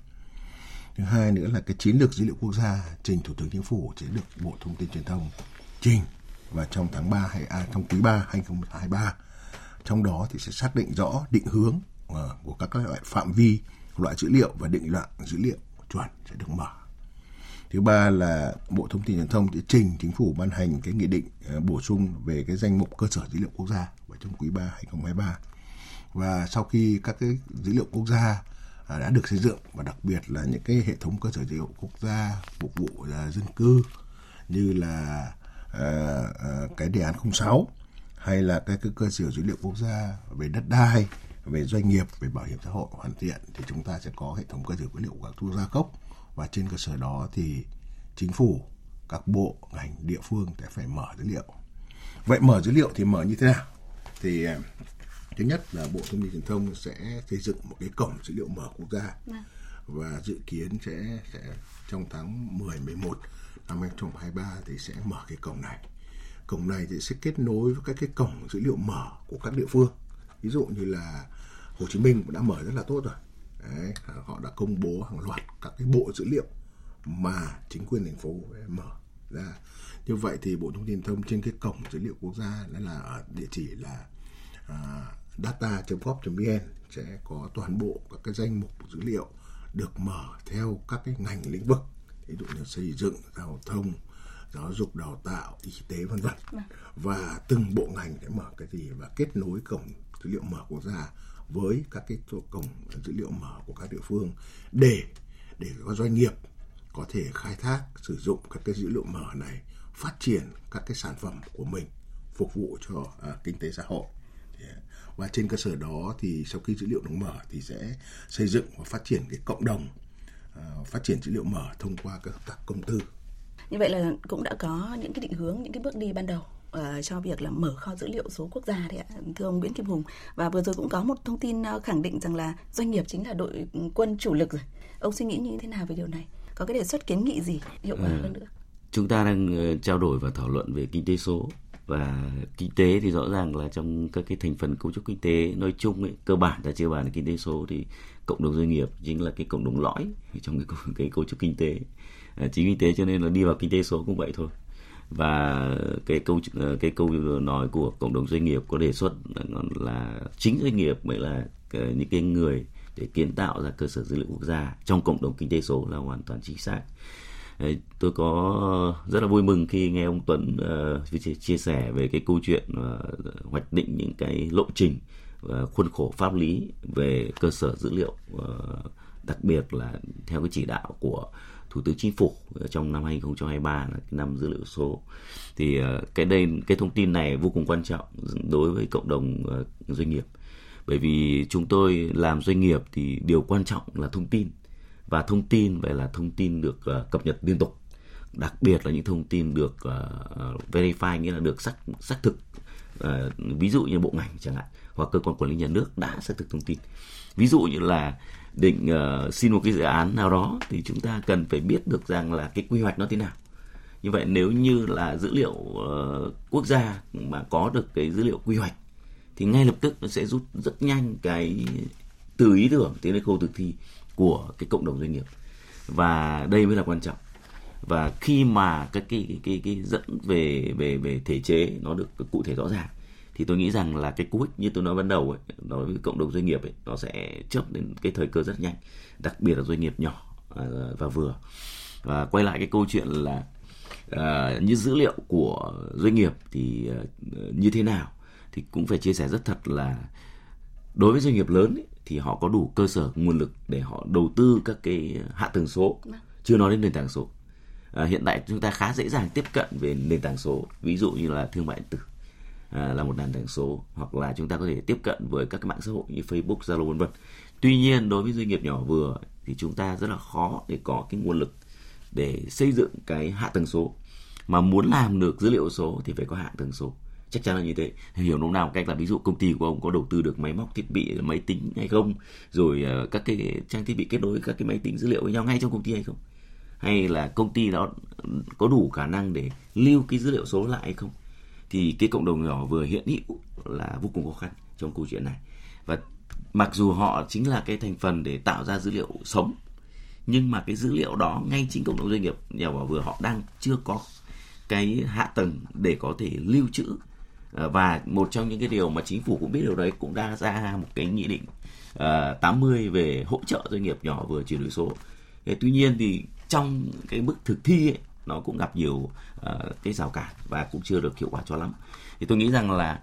thứ hai nữa là cái chiến lược dữ liệu quốc gia trình thủ tướng chính phủ sẽ được bộ thông tin truyền thông trình và trong tháng 3 hay à, trong quý 3 2023 trong đó thì sẽ xác định rõ định hướng ờ, của các loại phạm vi loại dữ liệu và định loại dữ liệu chuẩn sẽ được mở thứ ba là bộ thông tin truyền thông sẽ trình chính phủ ban hành cái nghị định à, bổ sung về cái danh mục cơ sở dữ liệu quốc gia vào trong quý 3 2023 và sau khi các cái dữ liệu quốc gia à, đã được xây dựng và đặc biệt là những cái hệ thống cơ sở dữ liệu quốc gia phục vụ à, dân cư như là cái đề án 06 hay là cái, cái cơ sở dữ liệu quốc gia về đất đai về doanh nghiệp về bảo hiểm xã hội hoàn thiện thì chúng ta sẽ có hệ thống cơ sở dữ liệu quốc gia gốc và trên cơ sở đó thì chính phủ các bộ ngành địa phương sẽ phải mở dữ liệu. Vậy mở dữ liệu thì mở như thế nào? Thì thứ nhất là bộ thông tin truyền thông sẽ xây dựng một cái cổng dữ liệu mở quốc gia. Vâng. và dự kiến sẽ sẽ trong tháng 10 11 năm 2023 thì sẽ mở cái cổng này. Cổng này thì sẽ kết nối với các cái cổng dữ liệu mở của các địa phương. Ví dụ như là Hồ Chí Minh cũng đã mở rất là tốt rồi Đấy, họ đã công bố hàng loạt các cái bộ dữ liệu mà chính quyền thành phố mở ra. Như vậy thì bộ thông tin thông trên cái cổng dữ liệu quốc gia đó là ở địa chỉ là à, data.gov.vn sẽ có toàn bộ các cái danh mục dữ liệu được mở theo các cái ngành lĩnh vực. Ví dụ như xây dựng giao thông giáo dục đào tạo y tế vân vân. Vâng. và từng bộ ngành sẽ mở cái gì và kết nối cổng dữ liệu mở quốc gia với các cái cổng dữ liệu mở của các địa phương để để các doanh nghiệp có thể khai thác sử dụng các cái dữ liệu mở này phát triển các cái sản phẩm của mình phục vụ cho à, kinh tế xã hội. À, và trên cơ sở đó thì sau khi dữ liệu được mở thì sẽ xây dựng và phát triển cái cộng đồng uh, phát triển dữ liệu mở thông qua các hợp tác công tư. Như vậy là cũng đã có những cái định hướng những cái bước đi ban đầu uh, cho việc là mở kho dữ liệu số quốc gia đấy ạ thưa ông Nguyễn Kim Hùng. Và vừa rồi cũng có một thông tin ờ, khẳng định rằng là doanh nghiệp chính là đội quân chủ lực rồi. Ông suy nghĩ như thế nào về điều này? Có cái đề xuất kiến nghị gì hiệu quả à, hơn nữa? chúng ta đang trao đổi và thảo luận về kinh tế số. Và kinh tế thì rõ ràng là trong các cái thành phần cấu trúc kinh tế nói chung ấy, cơ bản ta chưa bàn là kinh tế số thì cộng đồng doanh nghiệp chính là cái cộng đồng lõi trong cái, cái cấu trúc kinh tế. À, chính vì thế cho nên là đi vào kinh tế số cũng vậy thôi và cái câu cái câu nói của cộng đồng doanh nghiệp có đề xuất là, là chính doanh nghiệp mới là những cái người để kiến tạo ra cơ sở dữ liệu quốc gia trong cộng đồng kinh tế số là hoàn toàn chính xác. Tôi có rất là vui mừng khi nghe ông Tuấn uh, chia sẻ về cái câu chuyện uh, hoạch định những cái lộ trình uh, khuôn khổ pháp lý về cơ sở dữ liệu uh, đặc biệt là theo cái chỉ đạo của Thủ tướng Chính phủ trong năm 2023 là cái năm dữ liệu số. Thì ờ, cái đây, cái thông tin này vô cùng quan trọng đối với cộng đồng ờ, doanh nghiệp. Bởi vì chúng tôi làm doanh nghiệp thì điều quan trọng là thông tin. Và thông tin phải là thông tin được ờ, cập nhật liên tục. Đặc biệt là những thông tin được verify, nghĩa là được xác xác thực. Ví dụ như bộ ngành chẳng hạn, hoặc cơ quan quản lý nhà nước đã xác thực thông tin. Ví dụ như là định uh, xin một cái dự án nào đó thì chúng ta cần phải biết được rằng là cái quy hoạch nó thế nào. Như vậy nếu như là dữ liệu uh, quốc gia mà có được cái dữ liệu quy hoạch thì ngay lập tức nó sẽ rút rất nhanh cái từ ý tưởng đến đến khâu thực thi của cái cộng đồng doanh nghiệp. Và đây mới là quan trọng. Và khi mà các cái cái cái, cái dẫn về về về thể chế nó được cụ thể rõ ràng thì tôi nghĩ rằng là cái cú hích như tôi nói ban đầu ấy, đối với cộng đồng doanh nghiệp ấy, nó sẽ chớp đến cái thời cơ rất nhanh đặc biệt là doanh nghiệp nhỏ à, và vừa. Và quay lại cái câu chuyện là uh, như dữ liệu của doanh nghiệp thì uh, như thế nào thì cũng phải chia sẻ rất thật là đối với doanh nghiệp lớn ấy, thì họ có đủ cơ sở nguồn lực để họ đầu tư các cái hạ tầng số. Vâng. chưa nói đến nền tảng số. À, hiện tại chúng ta khá dễ dàng tiếp cận về nền tảng số ví dụ như là thương mại điện tử À, là một nền tảng số hoặc là chúng ta có thể tiếp cận với các cái mạng xã hội như Facebook, Zalo vân vân. Tuy nhiên đối với doanh nghiệp nhỏ vừa thì chúng ta rất là khó để có cái nguồn lực để xây dựng cái hạ tầng số. Mà muốn làm được dữ liệu số thì phải có hạ tầng số. Chắc chắn là như thế. Hiểu nôm nào cách là ví dụ công ty của ông có đầu tư được máy móc thiết bị máy tính hay không? Rồi ờ, các cái trang thiết bị kết nối các cái máy tính dữ liệu với nhau ngay trong công ty hay không? Hay là công ty đó có đủ khả năng để lưu cái dữ liệu số lại hay không? Thì cái cộng đồng nhỏ vừa hiện hữu là vô cùng khó khăn trong câu chuyện này và mặc dù họ chính là cái thành phần để tạo ra dữ liệu sống nhưng mà cái dữ liệu đó ngay chính cộng đồng doanh nghiệp nhỏ và vừa họ đang chưa có cái hạ tầng để có thể lưu trữ ờ, và một trong những cái điều mà chính phủ cũng biết điều đấy cũng đã ra một cái nghị định ờ, uh, 80 về hỗ trợ doanh nghiệp nhỏ vừa chuyển đổi số. Thế tuy nhiên thì trong cái bước thực thi ấy, nó cũng gặp nhiều uh, cái rào cản và cũng chưa được hiệu quả cho lắm. Thì tôi nghĩ rằng là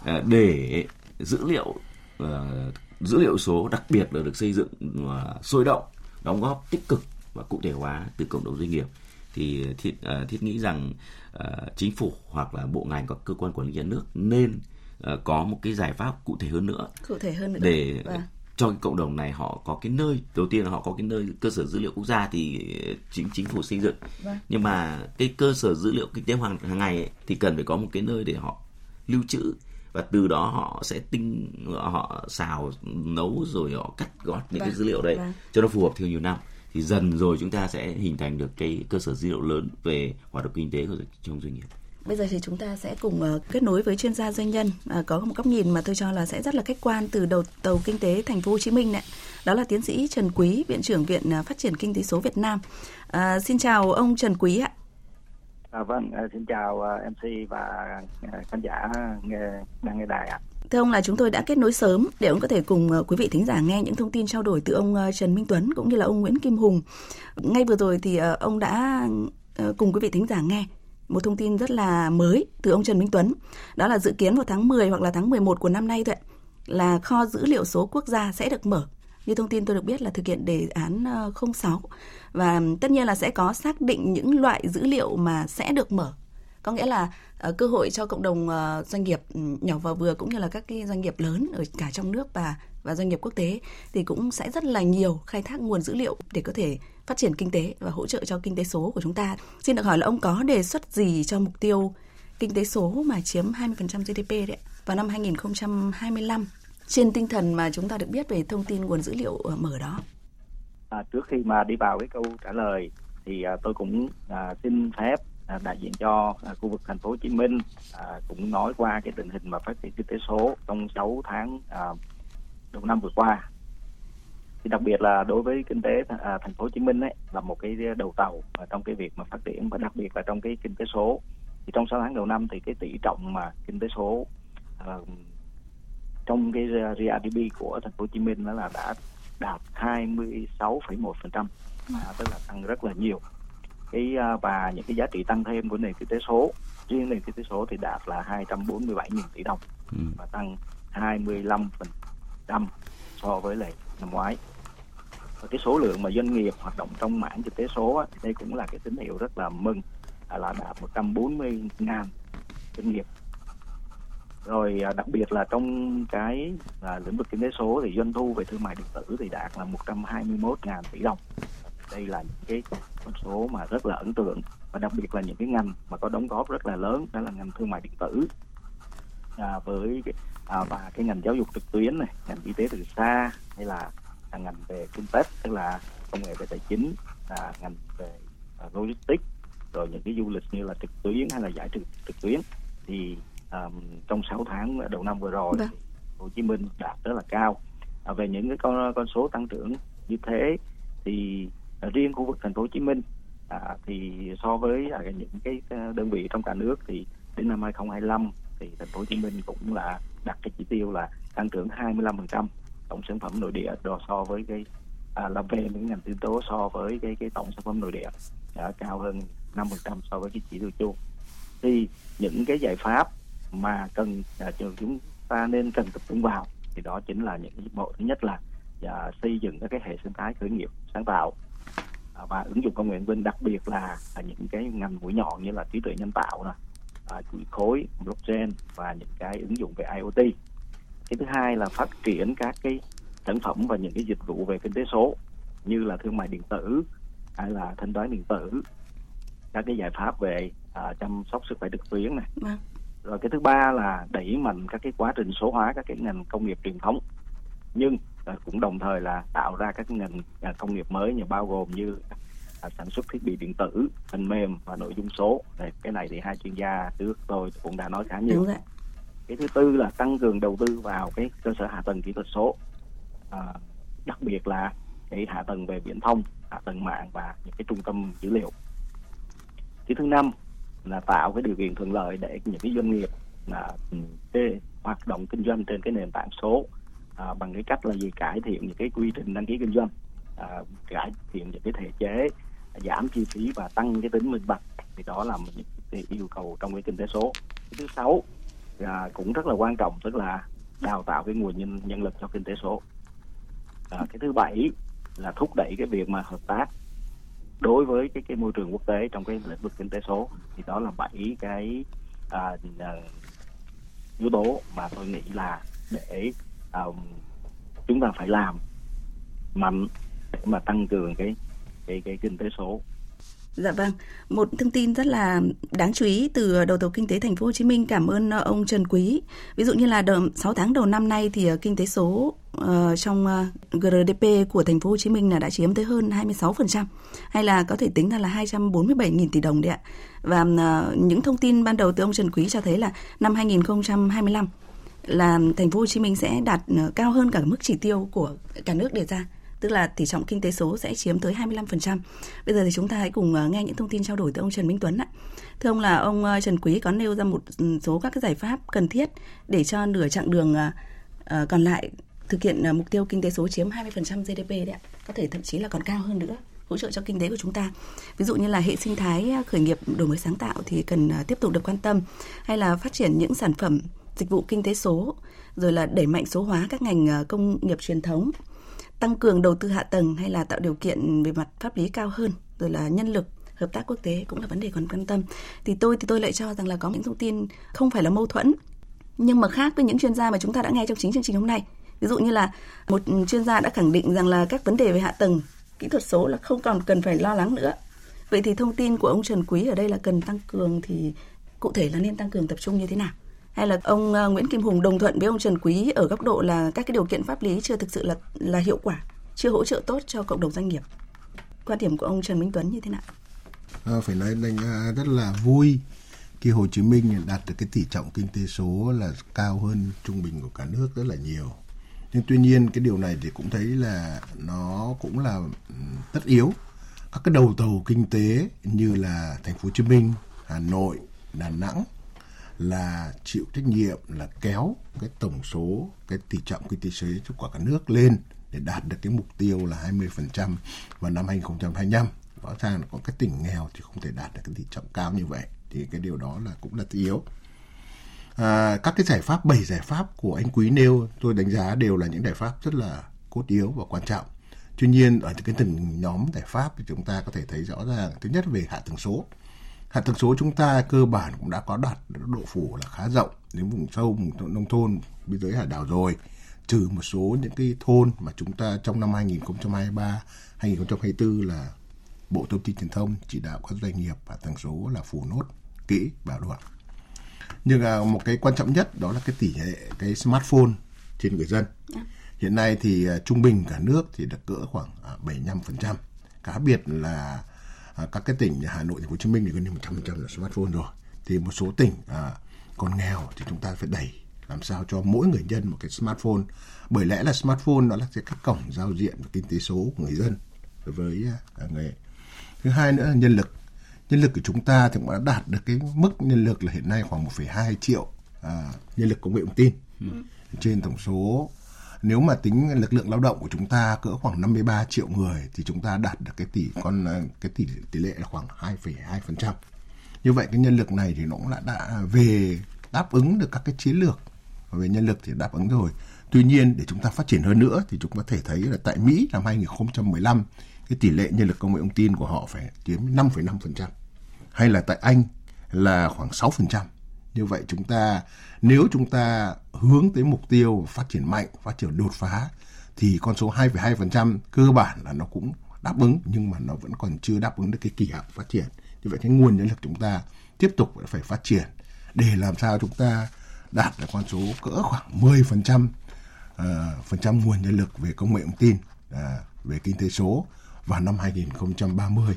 uh, để dữ liệu uh, dữ liệu số đặc biệt là được xây dựng uh, sôi động, đóng góp tích cực và cụ thể hóa từ cộng đồng doanh nghiệp thì thiết uh, thiết nghĩ rằng uh, chính phủ hoặc là bộ ngành các cơ quan quản lý nhà nước nên uh, có một cái giải pháp cụ thể hơn nữa cụ thể hơn nữa để vâng. Cho cái cộng đồng này họ có cái nơi đầu tiên là họ có cái nơi cơ sở dữ liệu quốc gia thì chính chính phủ xây dựng vâng. nhưng mà cái cơ sở dữ liệu kinh tế hàng hàng ngày ấy, thì cần phải có một cái nơi để họ lưu trữ và từ đó họ sẽ tinh họ xào nấu rồi họ cắt gót những vâng. cái dữ liệu đấy vâng. cho nó phù hợp theo nhiều năm thì dần rồi chúng ta sẽ hình thành được cái cơ sở dữ liệu lớn về hoạt động kinh tế của trong doanh nghiệp. Bây giờ thì chúng ta sẽ cùng uh, kết nối với chuyên gia doanh nhân uh, có một góc nhìn mà tôi cho là sẽ rất là khách quan từ đầu tàu kinh tế thành phố Hồ Chí Minh này. Đó là tiến sĩ Trần Quý, viện trưởng Viện uh, Phát triển Kinh tế số Việt Nam. Uh, xin chào ông Trần Quý ạ. À, vâng, xin chào MC và khán giả nghe đang nghe đài ạ. Thưa ông là chúng tôi đã kết nối sớm để ông có thể cùng ờ, quý vị thính giả nghe những thông tin trao đổi từ ông ờ, Trần Minh Tuấn cũng như là ông Nguyễn Kim Hùng. Ngay vừa rồi thì ờ, ông đã cùng quý vị thính giả nghe một thông tin rất là mới từ ông Trần Minh Tuấn. Đó là dự kiến vào tháng 10 hoặc là tháng 11 của năm nay thôi là kho dữ liệu số quốc gia sẽ được mở. Như thông tin tôi được biết là thực hiện đề án ờ, 06 và tất nhiên là sẽ có xác định những loại dữ liệu mà sẽ được mở có nghĩa là uh, cơ hội cho cộng đồng uh, doanh nghiệp ừ, nhỏ và vừa cũng như là các cái doanh nghiệp lớn ở cả trong nước và và doanh nghiệp quốc tế thì cũng sẽ rất là nhiều khai thác nguồn dữ liệu để có thể phát triển kinh tế và hỗ trợ cho kinh tế số của chúng ta. Xin được hỏi là ông có đề xuất gì cho mục tiêu kinh tế số mà chiếm 20% GDP đấy vào năm 2025 trên tinh thần mà chúng ta được biết về thông tin nguồn dữ liệu ờ, mở đó? À, trước khi mà đi vào cái câu trả lời thì à, tôi cũng à, xin phép À, đại diện cho à, khu vực thành phố Hồ Chí Minh à, cũng nói qua cái tình hình mà phát triển kinh tế số trong 6 tháng à, đầu năm vừa qua thì đặc biệt là đối với kinh tế thành phố Hồ Chí Minh ấy là một cái đầu tàu trong cái việc mà phát triển và đặc biệt là trong cái kinh tế số. Thì trong 6 tháng đầu năm thì cái tỷ trọng mà kinh tế số trong cái GDP của thành phố Hồ Chí Minh đó là đã đạt 26,1% à, tức là tăng rất là nhiều. Cái à, và những cái giá trị tăng thêm của nền kinh tế số riêng nền kinh tế số thì đạt là 247.000 tỷ đồng ừ. và tăng 25% so với lại năm ngoái và cái số lượng mà doanh nghiệp hoạt động trong mảng kinh tế số á, thì đây cũng là cái tín hiệu rất là mừng là đạt 140 ngàn doanh nghiệp. Rồi à, đặc biệt là trong cái là lĩnh vực kinh tế số thì doanh thu về thương mại điện tử thì đạt là 121 ngàn tỷ đồng. Đây là những cái con số mà rất là ấn tượng và đặc biệt là những cái ngành mà có đóng góp rất là lớn đó là ngành thương mại điện tử. À, với à, và cái ngành giáo dục trực tuyến này ngành y tế từ xa hay là, là ngành về fintech tức là công nghệ về tài chính là ngành về à, logistics rồi những cái du lịch như là trực tuyến hay là giải trực trực tuyến. Thì um, trong 6 tháng đầu năm vừa rồi vâng. Hồ Chí Minh đạt rất là cao. À, về những cái con con số tăng trưởng như thế thì à, riêng khu vực thành phố Hồ Chí Minh à, thì so với à, những cái à, đơn vị trong cả nước thì đến năm 2025 thì thành phố Hồ Chí Minh cũng là đặt cái chỉ tiêu là tăng trưởng 25% tổng sản phẩm nội địa đó so với cái à, là về những ngành yếu tố so với cái cái tổng sản phẩm nội địa đã cao hơn 5% so với cái chỉ tiêu chung. Thì những cái giải pháp mà cần à, chúng ta nên cần tập trung vào thì đó chính là những bộ. Thứ nhất là à, xây dựng các cái hệ sinh thái khởi nghiệp sáng tạo à, và ứng dụng công nghệ thông tin đặc biệt là, là những cái ngành mũi nhọn như là trí tuệ nhân tạo nè à, chuỗi khối blockchain và những cái ứng dụng về IoT cái thứ hai là phát triển các cái sản phẩm và những cái dịch vụ về kinh tế số như là thương mại điện tử hay là thanh toán điện tử các cái giải pháp về à, chăm sóc sức khỏe trực tuyến này Vâng. rồi cái thứ ba là đẩy mạnh các cái quá trình số hóa các cái ngành công nghiệp truyền thống nhưng à, cũng đồng thời là tạo ra các ngành à, công nghiệp mới như bao gồm như à, sản xuất thiết bị điện tử phần mềm và nội dung số Đây, cái này thì hai chuyên gia trước tôi cũng đã nói khá nhiều Đúng rồi cái thứ tư là tăng cường đầu tư vào cái cơ sở hạ tầng kỹ thuật số. À, đặc biệt là cái hạ tầng về viễn thông hạ tầng mạng và những cái trung tâm dữ liệu. Cái thứ năm là tạo cái điều kiện thuận lợi để những cái doanh nghiệp là ừ, cái hoạt động kinh doanh trên cái nền tảng số à, bằng cái cách là gì? Cải thiện những cái quy trình đăng ký kinh doanh à, cải thiện những cái thể chế giảm chi phí và tăng cái tính minh bạch. Thì đó là những cái yêu cầu trong cái kinh tế số. Cái thứ sáu à, cũng rất là quan trọng tức là đào tạo cái nguồn nhân nhân lực cho kinh tế số. À, cái thứ bảy là thúc đẩy cái việc mà hợp tác đối với cái cái môi trường quốc tế trong cái lĩnh vực kinh tế số. Thì đó là bảy cái à, à, yếu tố mà tôi nghĩ là để à, chúng ta phải làm mạnh để mà tăng cường cái cái cái kinh tế số. Dạ vâng, một thông tin rất là đáng chú ý từ đầu tàu kinh tế thành phố Hồ Chí Minh cảm ơn ờ, ông Trần Quý. Ví dụ như là đầu, 6 tháng đầu năm nay thì ờ, kinh tế số uh, trong GDP của thành phố Hồ Chí Minh là đã chiếm tới hơn 26% hay là có thể tính ra là 247.000 tỷ đồng đấy ạ. Và uh, những thông tin ban đầu từ ông Trần Quý cho thấy là năm 2025 là thành phố Hồ Chí Minh sẽ đạt cao hơn cả mức chỉ tiêu của cả nước đề ra tức là tỷ trọng kinh tế số sẽ chiếm tới 25%. Bây giờ thì chúng ta hãy cùng ờ, nghe những thông tin trao đổi từ ông Trần Minh Tuấn ạ. Thưa ông là ông ờ, Trần Quý có nêu ra một ừ, số các cái giải pháp cần thiết để cho nửa chặng đường ờ, còn lại thực hiện mục tiêu kinh tế số chiếm 20% GDP đấy ạ. Có thể thậm chí là còn cao hơn nữa, hỗ trợ cho kinh tế của chúng ta. Ví dụ như là hệ sinh thái khởi nghiệp, đổi mới sáng tạo thì cần tiếp tục được quan tâm, hay là phát triển những sản phẩm dịch vụ kinh tế số, rồi là đẩy mạnh số hóa các ngành công nghiệp truyền thống tăng cường đầu tư hạ tầng hay là tạo điều kiện về mặt pháp lý cao hơn, rồi là nhân lực, hợp tác quốc tế cũng là vấn đề còn quan tâm. Thì tôi thì tôi lại cho rằng là có những thông tin không phải là mâu thuẫn. Nhưng mà khác với những chuyên gia mà chúng ta đã nghe trong chính chương trình hôm nay. Ví dụ như là một chuyên gia đã khẳng định rằng là các vấn đề về hạ tầng, kỹ thuật số là không còn cần phải lo lắng nữa. Vậy thì thông tin của ông Trần Quý ở đây là cần tăng cường thì cụ thể là nên tăng cường tập trung như thế nào? Hay là ông à, Nguyễn Kim Hùng đồng thuận với ông Trần Quý ở góc độ là các cái điều kiện pháp lý chưa thực sự là là hiệu quả, chưa hỗ trợ tốt cho cộng đồng doanh nghiệp. Quan điểm của ông Trần Minh Tuấn như thế nào? À, phải nói đánh rất là vui khi Hồ Chí Minh đạt được cái tỷ trọng kinh tế số là cao hơn trung bình của cả nước rất là nhiều. Nhưng tuy nhiên cái điều này thì cũng thấy là nó cũng là tất yếu. Các cái đầu tàu kinh tế như là thành phố Hồ Chí Minh, Hà Nội, Đà Nẵng là chịu trách nhiệm là kéo cái tổng số cái tỷ trọng kinh tế số của cả nước lên để đạt được cái mục tiêu là 20% vào năm 2025. Rõ ràng là có cái tỉnh nghèo thì không thể đạt được cái tỷ trọng cao như vậy. Thì cái điều đó là cũng là yếu. À, các cái giải pháp, bảy giải pháp của anh Quý nêu tôi đánh giá đều là những giải pháp rất là cốt yếu và quan trọng. Tuy nhiên ở cái từng nhóm giải pháp thì chúng ta có thể thấy rõ ràng thứ nhất về hạ tầng số hạ tầng số chúng ta cơ bản cũng đã có đạt độ phủ là khá rộng đến vùng sâu vùng nông thôn biên giới hải đảo rồi trừ một số những cái thôn mà chúng ta trong năm 2023 2024 là Bộ Thông tin Truyền thông chỉ đạo các doanh nghiệp hạ tầng số là phủ nốt kỹ bảo đảm. Nhưng à, một cái quan trọng nhất đó là cái tỷ lệ cái smartphone trên người dân. Hiện nay thì à, trung bình cả nước thì được cỡ khoảng à, 75%. Cá biệt là à, các cái tỉnh như Hà Nội, Thành phố Hồ Chí Minh thì gần như 100% là smartphone rồi. Thì một số tỉnh à, còn nghèo thì chúng ta phải đẩy làm sao cho mỗi người dân một cái smartphone bởi lẽ là smartphone nó là cái cổng giao diện và kinh tế số của người dân với uh, người thứ hai nữa là nhân lực nhân lực của chúng ta thì cũng đã đạt được cái mức nhân lực là hiện nay khoảng 1,2 triệu à, nhân lực công nghệ thông tin ừ. trên tổng số nếu mà tính lực lượng lao động của chúng ta cỡ khoảng 53 triệu người thì chúng ta đạt được cái tỷ con ờ, cái tỷ tỷ lệ là khoảng 2,2%. Như vậy cái nhân lực này thì nó cũng đã, đã về đáp ứng được các cái chiến lược về nhân lực thì đáp ứng rồi. Tuy nhiên để chúng ta phát triển hơn nữa thì chúng ta có thể thấy là tại Mỹ năm 2015 cái tỷ lệ nhân lực công nghệ thông tin của họ phải chiếm 5,5%. Hay là tại Anh là khoảng 6%. Như vậy chúng ta nếu chúng ta hướng tới mục tiêu phát triển mạnh, phát triển đột phá thì con số 2,2% cơ bản là nó cũng đáp ứng nhưng mà nó vẫn còn chưa đáp ứng được cái kỳ vọng phát triển. Như vậy cái nguồn nhân lực chúng ta tiếp tục phải phát triển để làm sao chúng ta đạt được con số cỡ khoảng 10% uh, ờ, phần trăm nguồn nhân lực về công nghệ thông tin uh, về kinh tế số vào năm 2030 uh,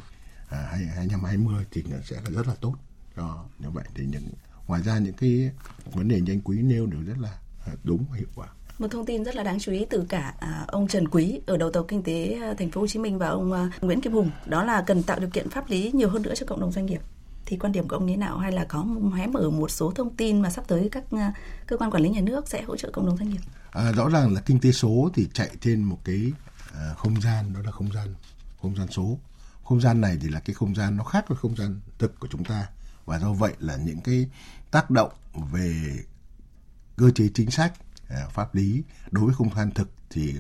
2020 thì nó sẽ là rất là tốt cho như vậy thì những ngoài ra những cái vấn đề như anh quý nêu đều rất là à, đúng và hiệu quả. Một thông tin rất là đáng chú ý từ cả à, ông Trần Quý ở đầu tàu kinh tế à, thành phố Hồ Chí Minh và ông Nguyễn Kim Hùng. Đó là cần tạo điều kiện pháp lý nhiều hơn nữa cho cộng đồng doanh nghiệp. Thì quan điểm của ông như thế nào? Hay là có hé mở một số thông tin mà sắp tới các cơ quan quản lý nhà nước sẽ hỗ trợ cộng đồng doanh nghiệp? À, rõ ràng là kinh tế số thì chạy trên một cái à, không gian đó là không gian không gian số. Không gian này thì là cái không gian nó khác với không gian thực của chúng ta. Và do vậy là những cái tác động về cơ chế chính sách à, pháp lý đối với không gian thực thì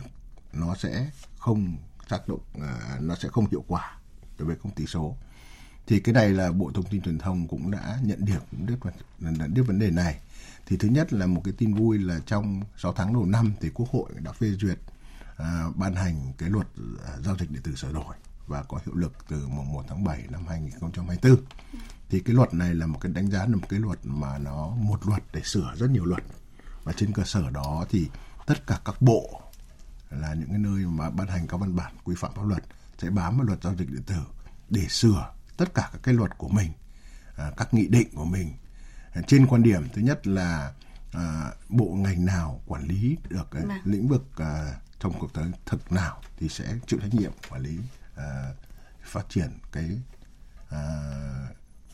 nó sẽ không tác động à, nó sẽ không hiệu quả đối với công ty số. Thì cái này là bộ thông tin truyền thông cũng đã nhận được biết vấn đề này. Thì thứ nhất là một cái tin vui là trong 6 tháng đầu năm thì quốc hội đã phê duyệt à, ban hành cái luật à, giao dịch điện tử sửa đổi và có hiệu lực từ mùng 1 tháng 7 năm 2024 thì cái luật này là một cái đánh giá là một cái luật mà nó một luật để sửa rất nhiều luật. Và trên cơ sở đó thì tất cả các bộ là những cái nơi mà ban hành các văn bản quy phạm pháp luật sẽ bám vào luật giao dịch điện tử để sửa tất cả các cái luật của mình à, các nghị định của mình. Trên quan điểm thứ nhất là à, bộ ngành nào quản lý được cái vâng. lĩnh vực à, trong cuộc sống thực nào thì sẽ chịu trách nhiệm quản lý à, phát triển cái à,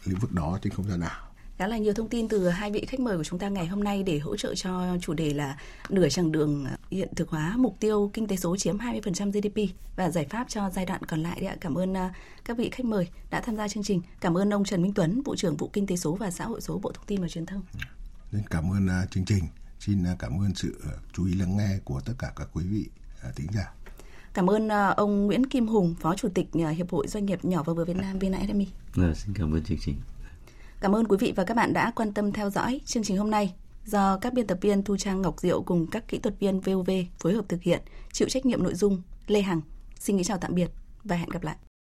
lĩnh vực đó trên không gian ảo khá là nhiều thông tin từ hai vị khách mời của chúng ta ngày hôm nay để hỗ trợ cho chủ đề là nửa chặng đường hiện thực hóa mục tiêu kinh tế số chiếm 20% GDP và giải pháp cho giai đoạn còn lại. Đấy ạ. Cảm ơn à, các vị khách mời đã tham gia chương trình. Cảm ơn ông Trần Minh Tuấn, Vụ trưởng Vụ Kinh tế số và Xã hội số Bộ Thông tin và Truyền thông. Cảm ơn chương trình. Xin cảm ơn sự chú ý lắng nghe của tất cả các quý vị thính giả. Cảm ơn uh, ông Nguyễn Kim Hùng, Phó Chủ tịch uh, Hiệp hội Doanh nghiệp nhỏ và vừa Việt Nam VNSME. À, xin cảm ơn chương trình. Cảm ơn quý vị và các bạn đã quan tâm theo dõi chương trình hôm nay. Do các biên tập viên Thu Trang Ngọc Diệu cùng các kỹ thuật viên VOV phối hợp thực hiện, chịu trách nhiệm nội dung Lê Hằng. Xin kính chào tạm biệt và hẹn gặp lại.